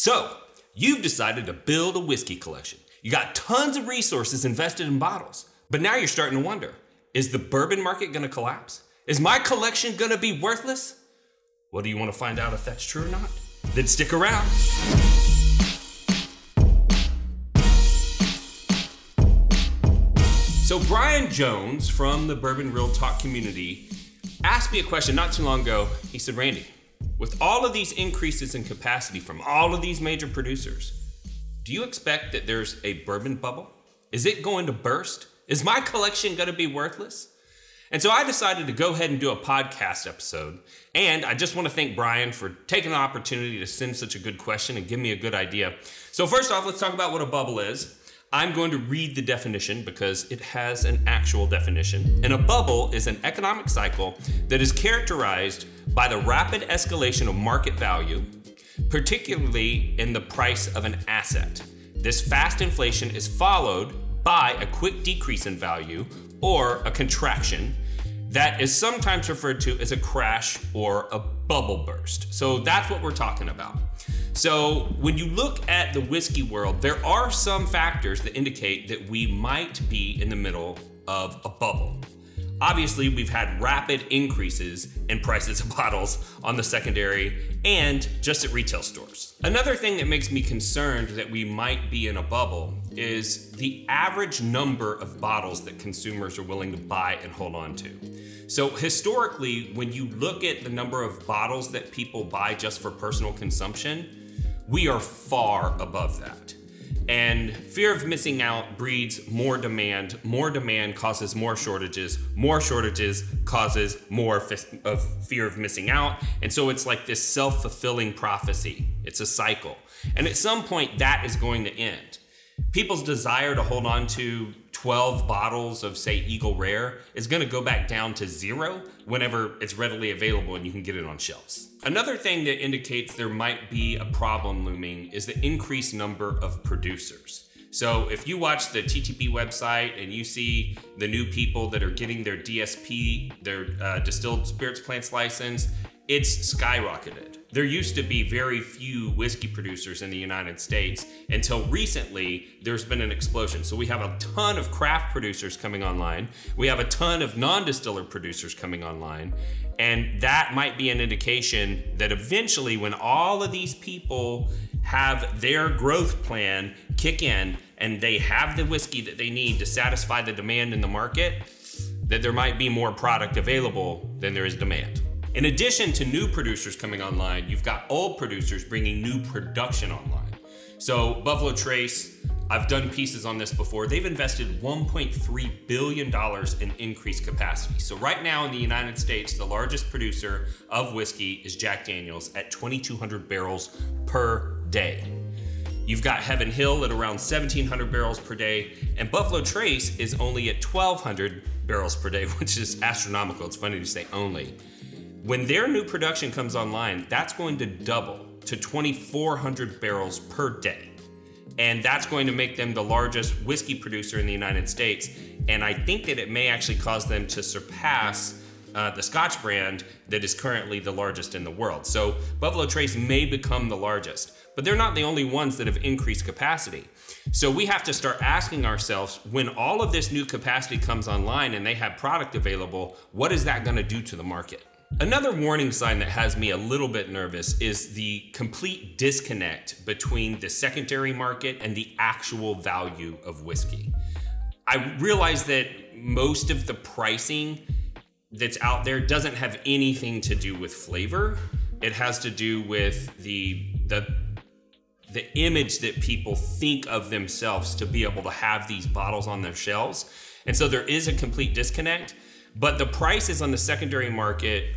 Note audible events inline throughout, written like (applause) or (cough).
So, you've decided to build a whiskey collection. You got tons of resources invested in bottles, but now you're starting to wonder is the bourbon market gonna collapse? Is my collection gonna be worthless? Well, do you wanna find out if that's true or not? Then stick around. So, Brian Jones from the Bourbon Real Talk community asked me a question not too long ago. He said, Randy, with all of these increases in capacity from all of these major producers, do you expect that there's a bourbon bubble? Is it going to burst? Is my collection going to be worthless? And so I decided to go ahead and do a podcast episode. And I just want to thank Brian for taking the opportunity to send such a good question and give me a good idea. So, first off, let's talk about what a bubble is. I'm going to read the definition because it has an actual definition. And a bubble is an economic cycle that is characterized by the rapid escalation of market value, particularly in the price of an asset. This fast inflation is followed by a quick decrease in value or a contraction that is sometimes referred to as a crash or a bubble burst. So that's what we're talking about. So, when you look at the whiskey world, there are some factors that indicate that we might be in the middle of a bubble. Obviously, we've had rapid increases in prices of (laughs) bottles on the secondary and just at retail stores. Another thing that makes me concerned that we might be in a bubble is the average number of bottles that consumers are willing to buy and hold on to. So, historically, when you look at the number of bottles that people buy just for personal consumption, we are far above that. And fear of missing out breeds more demand. More demand causes more shortages. More shortages causes more f- of fear of missing out. And so it's like this self fulfilling prophecy. It's a cycle. And at some point, that is going to end. People's desire to hold on to 12 bottles of, say, Eagle Rare is going to go back down to zero whenever it's readily available and you can get it on shelves. Another thing that indicates there might be a problem looming is the increased number of producers. So if you watch the TTB website and you see the new people that are getting their DSP, their uh, distilled spirits plants license, it's skyrocketed. There used to be very few whiskey producers in the United States until recently there's been an explosion. So we have a ton of craft producers coming online. We have a ton of non-distiller producers coming online. And that might be an indication that eventually when all of these people have their growth plan kick in and they have the whiskey that they need to satisfy the demand in the market, that there might be more product available than there is demand. In addition to new producers coming online, you've got old producers bringing new production online. So, Buffalo Trace, I've done pieces on this before. They've invested $1.3 billion in increased capacity. So, right now in the United States, the largest producer of whiskey is Jack Daniels at 2,200 barrels per day. You've got Heaven Hill at around 1,700 barrels per day, and Buffalo Trace is only at 1,200 barrels per day, (laughs) which is astronomical. It's funny to say only. When their new production comes online, that's going to double to 2,400 barrels per day. And that's going to make them the largest whiskey producer in the United States. And I think that it may actually cause them to surpass uh, the Scotch brand that is currently the largest in the world. So Buffalo Trace may become the largest, but they're not the only ones that have increased capacity. So we have to start asking ourselves when all of this new capacity comes online and they have product available, what is that going to do to the market? Another warning sign that has me a little bit nervous is the complete disconnect between the secondary market and the actual value of whiskey. I realize that most of the pricing that's out there doesn't have anything to do with flavor. It has to do with the the the image that people think of themselves to be able to have these bottles on their shelves. And so there is a complete disconnect. But the prices on the secondary market,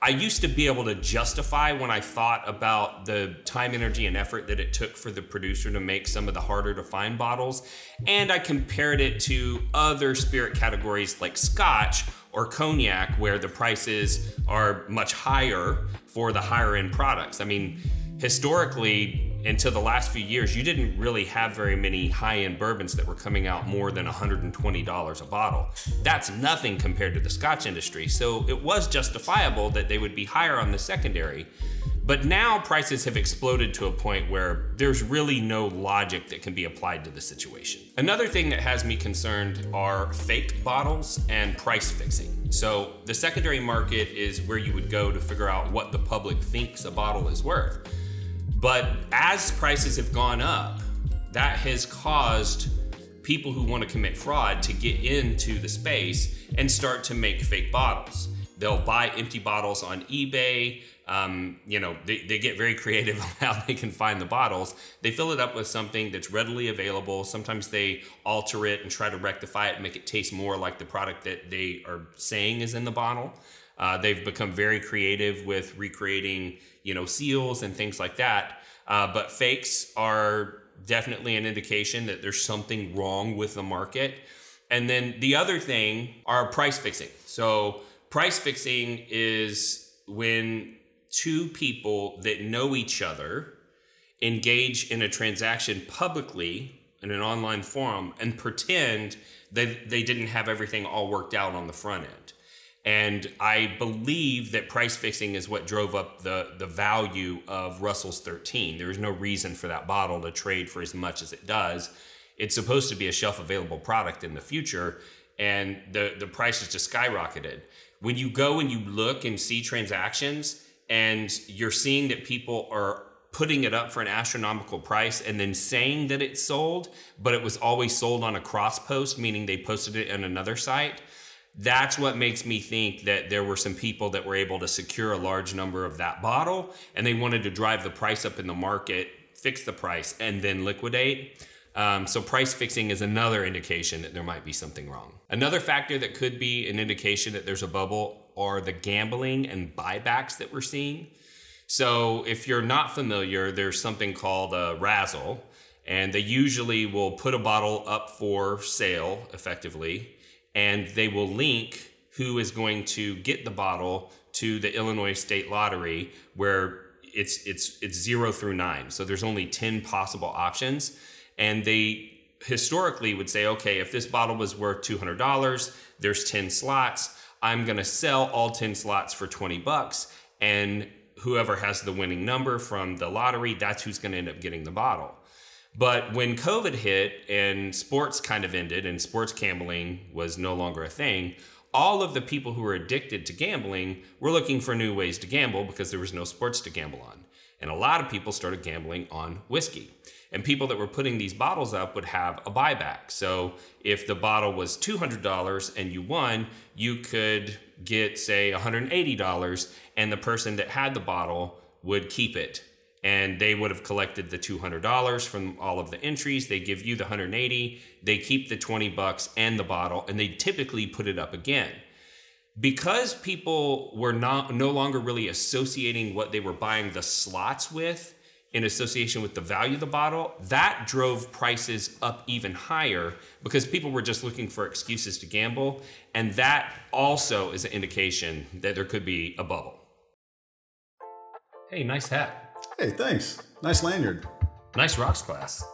I used to be able to justify when I thought about the time, energy, and effort that it took for the producer to make some of the harder to find bottles. And I compared it to other spirit categories like scotch or cognac, where the prices are much higher for the higher end products. I mean, historically, until the last few years, you didn't really have very many high end bourbons that were coming out more than $120 a bottle. That's nothing compared to the scotch industry. So it was justifiable that they would be higher on the secondary. But now prices have exploded to a point where there's really no logic that can be applied to the situation. Another thing that has me concerned are fake bottles and price fixing. So, the secondary market is where you would go to figure out what the public thinks a bottle is worth. But as prices have gone up, that has caused people who want to commit fraud to get into the space and start to make fake bottles. They'll buy empty bottles on eBay. Um, you know, they, they get very (laughs) creative on how they can find the bottles. They fill it up with something that's readily available. Sometimes they alter it and try to rectify it and make it taste more like the product that they are saying is in the bottle. Uh, they've become very creative with recreating, you know, seals and things like that. Uh, but fakes are definitely an indication that there's something wrong with the market. And then the other thing are price fixing. So price fixing is when two people that know each other engage in a transaction publicly in an online forum and pretend that they didn't have everything all worked out on the front end. And I believe that price fixing is what drove up the, the value of Russell's 13. There is no reason for that bottle to trade for as much as it does. It's supposed to be a shelf available product in the future, and the, the price has just skyrocketed. When you go and you look and see transactions, and you're seeing that people are putting it up for an astronomical price and then saying that it's sold, but it was always sold on a cross post, meaning they posted it on another site that's what makes me think that there were some people that were able to secure a large number of that bottle and they wanted to drive the price up in the market, fix the price, and then liquidate. Um, so, price fixing is another indication that there might be something wrong. Another factor that could be an indication that there's a bubble are the gambling and buybacks that we're seeing. So, if you're not familiar, there's something called a razzle, and they usually will put a bottle up for sale effectively and they will link who is going to get the bottle to the Illinois State Lottery, where it's it's it's zero through nine. So there's only ten possible options, and they historically would say, okay, if this bottle was worth two hundred dollars, there's ten slots. I'm gonna sell all ten slots for twenty bucks, and whoever has the winning number from the lottery, that's who's gonna end up getting the bottle. But when COVID hit and sports kind of ended and sports gambling was no longer a thing, all of the people who were addicted to gambling were looking for new ways to gamble because there was no sports to gamble on. And a lot of people started gambling on whiskey. And people that were putting these bottles up would have a buyback. So if the bottle was $200 and you won, you could get, say, $180, and the person that had the bottle would keep it and they would have collected the $200 from all of the entries. They give you the 180 they keep the 20 bucks and the bottle and they typically put it up again. Because people were not no longer really associating what they were buying the slots with in association with the value of the bottle that drove prices up even higher because people were just looking for excuses to gamble and that also is an indication that there could be a bubble. Hey nice hat Hey, thanks. Nice lanyard. Nice rocks glass.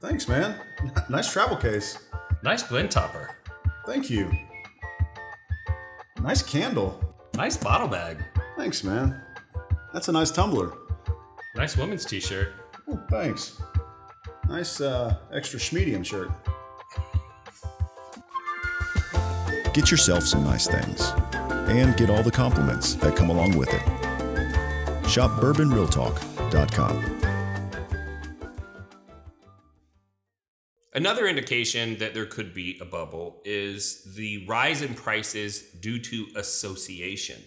Thanks, man. (laughs) nice travel case. Nice blend topper. Thank you. Nice candle. Nice bottle bag. Thanks, man. That's a nice tumbler. Nice woman's t shirt. Oh, thanks. Nice uh, extra schmedium shirt. Get yourself some nice things and get all the compliments that come along with it. Shop Another indication that there could be a bubble is the rise in prices due to association.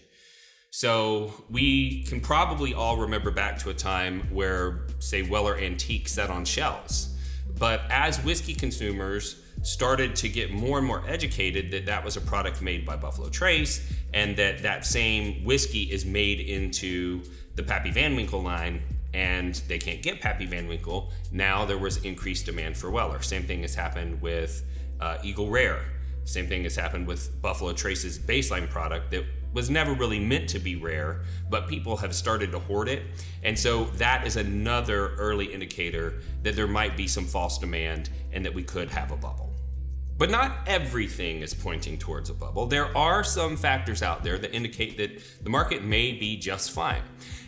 So we can probably all remember back to a time where, say, Weller Antique sat on shelves. But as whiskey consumers started to get more and more educated that that was a product made by Buffalo Trace and that that same whiskey is made into the Pappy Van Winkle line and they can't get Pappy Van Winkle, now there was increased demand for Weller. Same thing has happened with uh, Eagle Rare. Same thing has happened with Buffalo Trace's baseline product that was never really meant to be rare, but people have started to hoard it. And so that is another early indicator that there might be some false demand and that we could have a bubble. But not everything is pointing towards a bubble. There are some factors out there that indicate that the market may be just fine.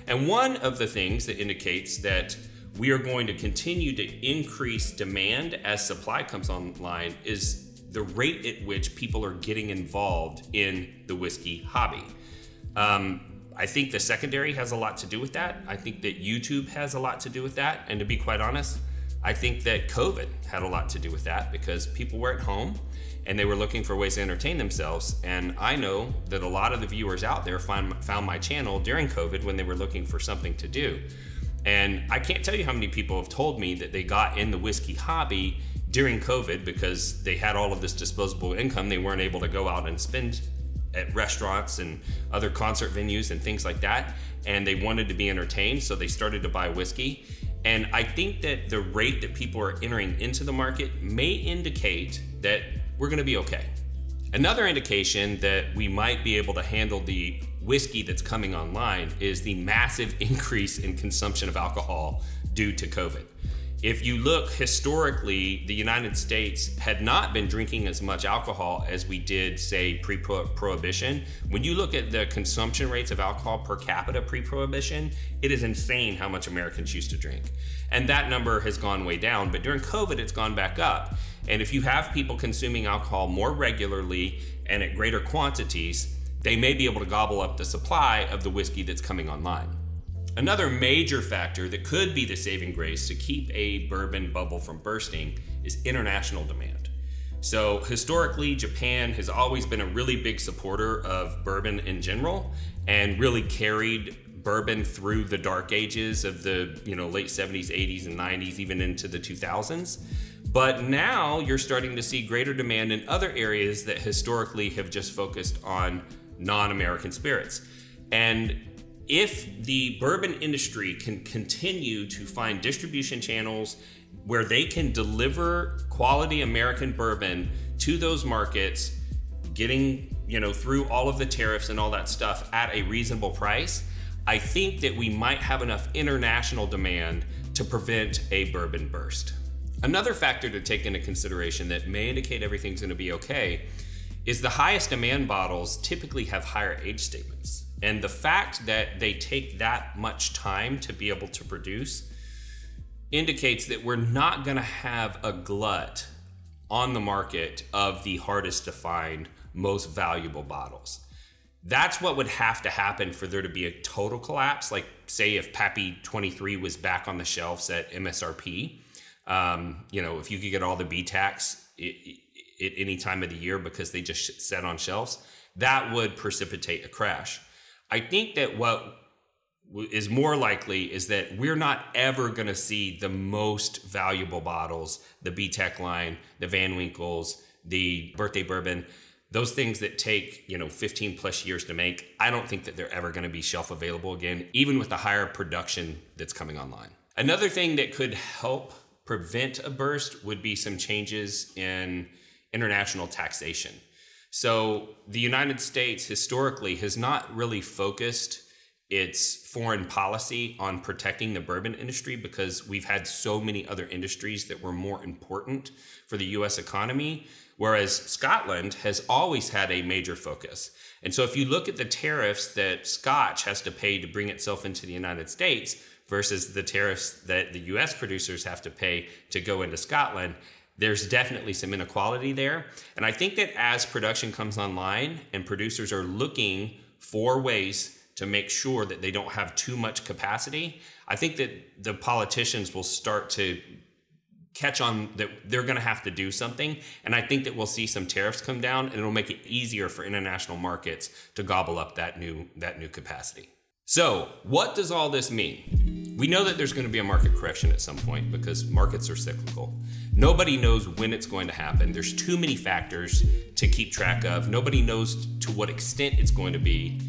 And one of the things that indicates that we are going to continue to increase demand as supply comes online is the rate at which people are getting involved in the whiskey hobby. Um, I think the secondary has a lot to do with that. I think that YouTube has a lot to do with that. And to be quite honest, I think that COVID had a lot to do with that because people were at home and they were looking for ways to entertain themselves. And I know that a lot of the viewers out there find, found my channel during COVID when they were looking for something to do. And I can't tell you how many people have told me that they got in the whiskey hobby during COVID because they had all of this disposable income. They weren't able to go out and spend at restaurants and other concert venues and things like that. And they wanted to be entertained, so they started to buy whiskey. And I think that the rate that people are entering into the market may indicate that we're going to be okay. Another indication that we might be able to handle the whiskey that's coming online is the massive (laughs) increase in consumption of alcohol due to COVID. If you look historically, the United States had not been drinking as much alcohol as we did, say, pre prohibition. When you look at the consumption rates of alcohol per capita pre prohibition, it is insane how much Americans used to drink. And that number has gone way down, but during COVID, it's gone back up. And if you have people consuming alcohol more regularly and at greater quantities, they may be able to gobble up the supply of the whiskey that's coming online. Another major factor that could be the saving grace to keep a bourbon bubble from bursting is international demand. So, historically, Japan has always been a really big supporter of bourbon in general and really carried bourbon through the dark ages of the you know late 70s 80s and 90s even into the 2000s but now you're starting to see greater demand in other areas that historically have just focused on non American spirits. And if the bourbon industry can continue to find distribution channels where they can deliver quality American bourbon to those markets, getting, you know, through all of the tariffs and all that stuff at a reasonable price, I think that we might have enough international demand to prevent a bourbon burst. Another factor to take into consideration that may indicate everything's going to be okay is the highest demand bottles typically have higher age statements. And the fact that they take that much time to be able to produce indicates that we're not going to have a glut on the market of the hardest to find, most valuable bottles. That's what would have to happen for there to be a total collapse. Like, say, if Pappy 23 was back on the shelves at MSRP, um, you know, if you could get all the BTACs at any time of the year because they just set on shelves, that would precipitate a crash. I think that what is more likely is that we're not ever going to see the most valuable bottles, the BTAC line, the Van Winkles, the birthday bourbon, those things that take, you know, 15 plus years to make. I don't think that they're ever going to be shelf available again, even with the higher production that's coming online. Another thing that could help prevent a burst would be some changes in international taxation. So the United States historically has not really focused its foreign policy on protecting the bourbon industry because we've had so many other industries that were more important for the US economy. Whereas Scotland has always had a major focus. And so if you look at the tariffs that Scotch has to pay to bring itself into the United States versus the tariffs that the US producers have to pay to go into Scotland, there's definitely some inequality there. And I think that as production comes online and producers are looking for ways to make sure that they don't have too much capacity, I think that the politicians will start to catch on that they're going to have to do something. And I think that we'll see some tariffs come down and it'll make it easier for international markets to gobble up that new that new capacity. So, what does all this mean? We know that there's going to be a market correction at some point because markets are cyclical. Nobody knows when it's going to happen. There's too many factors to keep track of. Nobody knows to what extent it's going to be.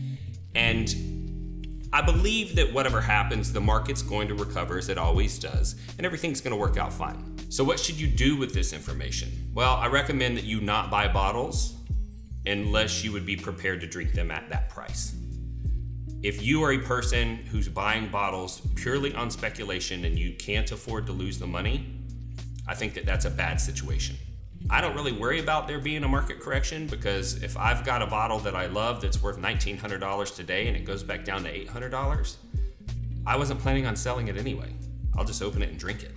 And I believe that whatever happens, the market's going to recover as it always does, and everything's going to work out fine. So, what should you do with this information? Well, I recommend that you not buy bottles unless you would be prepared to drink them at that price. If you are a person who's buying bottles purely on speculation and you can't afford to lose the money, I think that that's a bad situation. I don't really worry about there being a market correction because if I've got a bottle that I love that's worth $1,900 today and it goes back down to $800, I wasn't planning on selling it anyway. I'll just open it and drink it.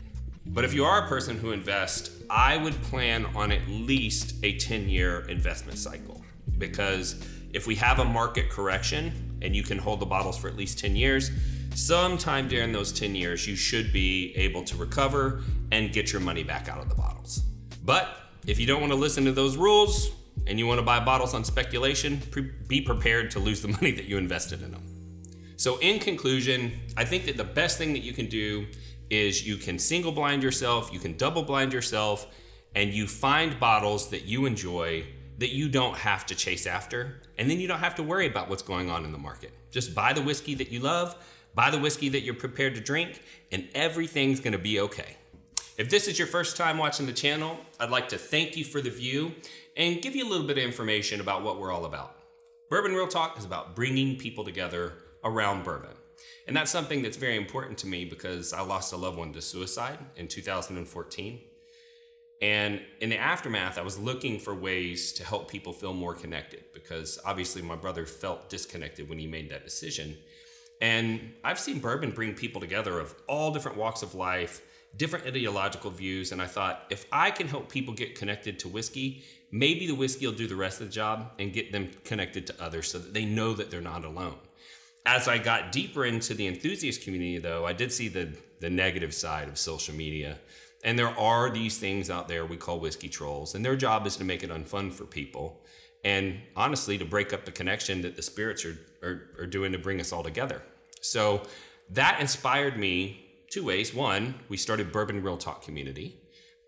But if you are a person who invests, I would plan on at least a 10 year investment cycle because if we have a market correction and you can hold the bottles for at least 10 years, sometime during those 10 years, you should be able to recover and get your money back out of the bottles. But if you don't want to listen to those rules and you want to buy bottles on speculation, pre- be prepared to lose the (laughs) money that you invested in them. So, in conclusion, I think that the best thing that you can do is you can single blind yourself, you can double blind yourself, and you find bottles that you enjoy that you don't have to chase after. And then you don't have to worry about what's going on in the market. Just buy the whiskey that you love, buy the whiskey that you're prepared to drink, and everything's gonna be okay. If this is your first time watching the channel, I'd like to thank you for the view and give you a little bit of information about what we're all about. Bourbon Real Talk is about bringing people together around bourbon. And that's something that's very important to me because I lost a loved one to suicide in 2014. And in the aftermath, I was looking for ways to help people feel more connected because obviously my brother felt disconnected when he made that decision. And I've seen bourbon bring people together of all different walks of life, different ideological views. And I thought, if I can help people get connected to whiskey, maybe the whiskey will do the rest of the job and get them connected to others so that they know that they're not alone. As I got deeper into the enthusiast community, though, I did see the, the negative side of social media and there are these things out there we call whiskey trolls, and their job is to make it unfun for people. And honestly, to break up the connection that the spirits are, are, are doing to bring us all together. So that inspired me two ways. One, we started Bourbon Real Talk Community,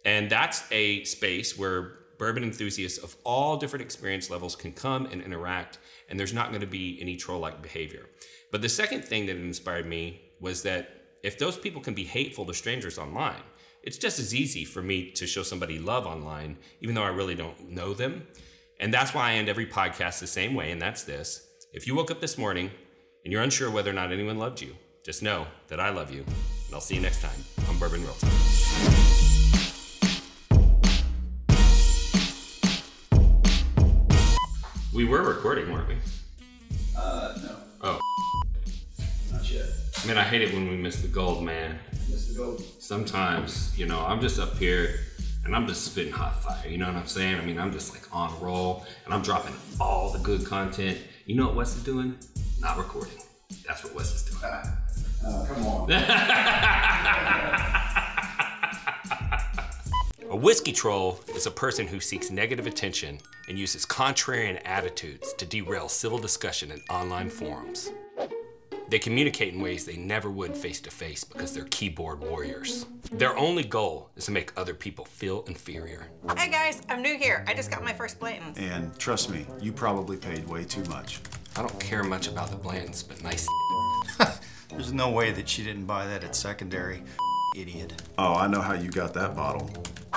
and that's a space where bourbon enthusiasts of all different experience levels can come and interact, and there's not going to be any troll like behavior. But the second thing that inspired me was that if those people can be hateful to strangers online, it's just as easy for me to show somebody love online, even though I really don't know them. And that's why I end every podcast the same way, and that's this. If you woke up this morning and you're unsure whether or not anyone loved you, just know that I love you. And I'll see you next time on Bourbon Real Talk. We were recording, weren't we? Uh, no, Oh, not yet. I mean, I hate it when we miss the gold, man. Mr. Gold. sometimes, you know, I'm just up here and I'm just spitting hot fire. You know what I'm saying? I mean, I'm just like on roll and I'm dropping all the good content. You know what Wes is doing? Not recording. That's what Wes is doing. Uh, come on. (laughs) A whiskey troll is a person who seeks negative attention and uses contrarian attitudes to derail civil discussion in online forums. They communicate in ways they never would face to face because they're keyboard warriors. Their only goal is to make other people feel inferior. Hey guys, I'm new here. I just got my first Blanton's. And trust me, you probably paid way too much. I don't care much about the Blantons, but nice. (laughs) There's no way that she didn't buy that at secondary. (laughs) Idiot. Oh, I know how you got that bottle.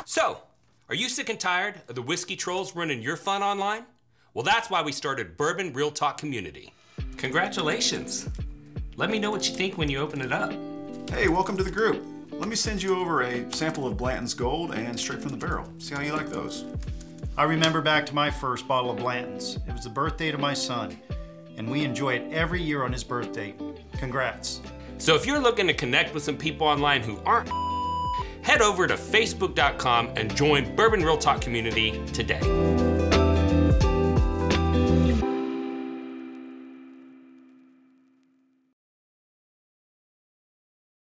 So, are you sick and tired of the whiskey trolls running your fun online? Well, that's why we started Bourbon Real Talk Community. Congratulations! Let me know what you think when you open it up. Hey, welcome to the group. Let me send you over a sample of Blanton's Gold and straight from the barrel. See how you like those. I remember back to my first bottle of Blanton's. It was the birthday to my son, and we enjoy it every year on his birthday. Congrats. So, if you're looking to connect with some people online who aren't, head over to facebook.com and join Bourbon Real Talk Community today.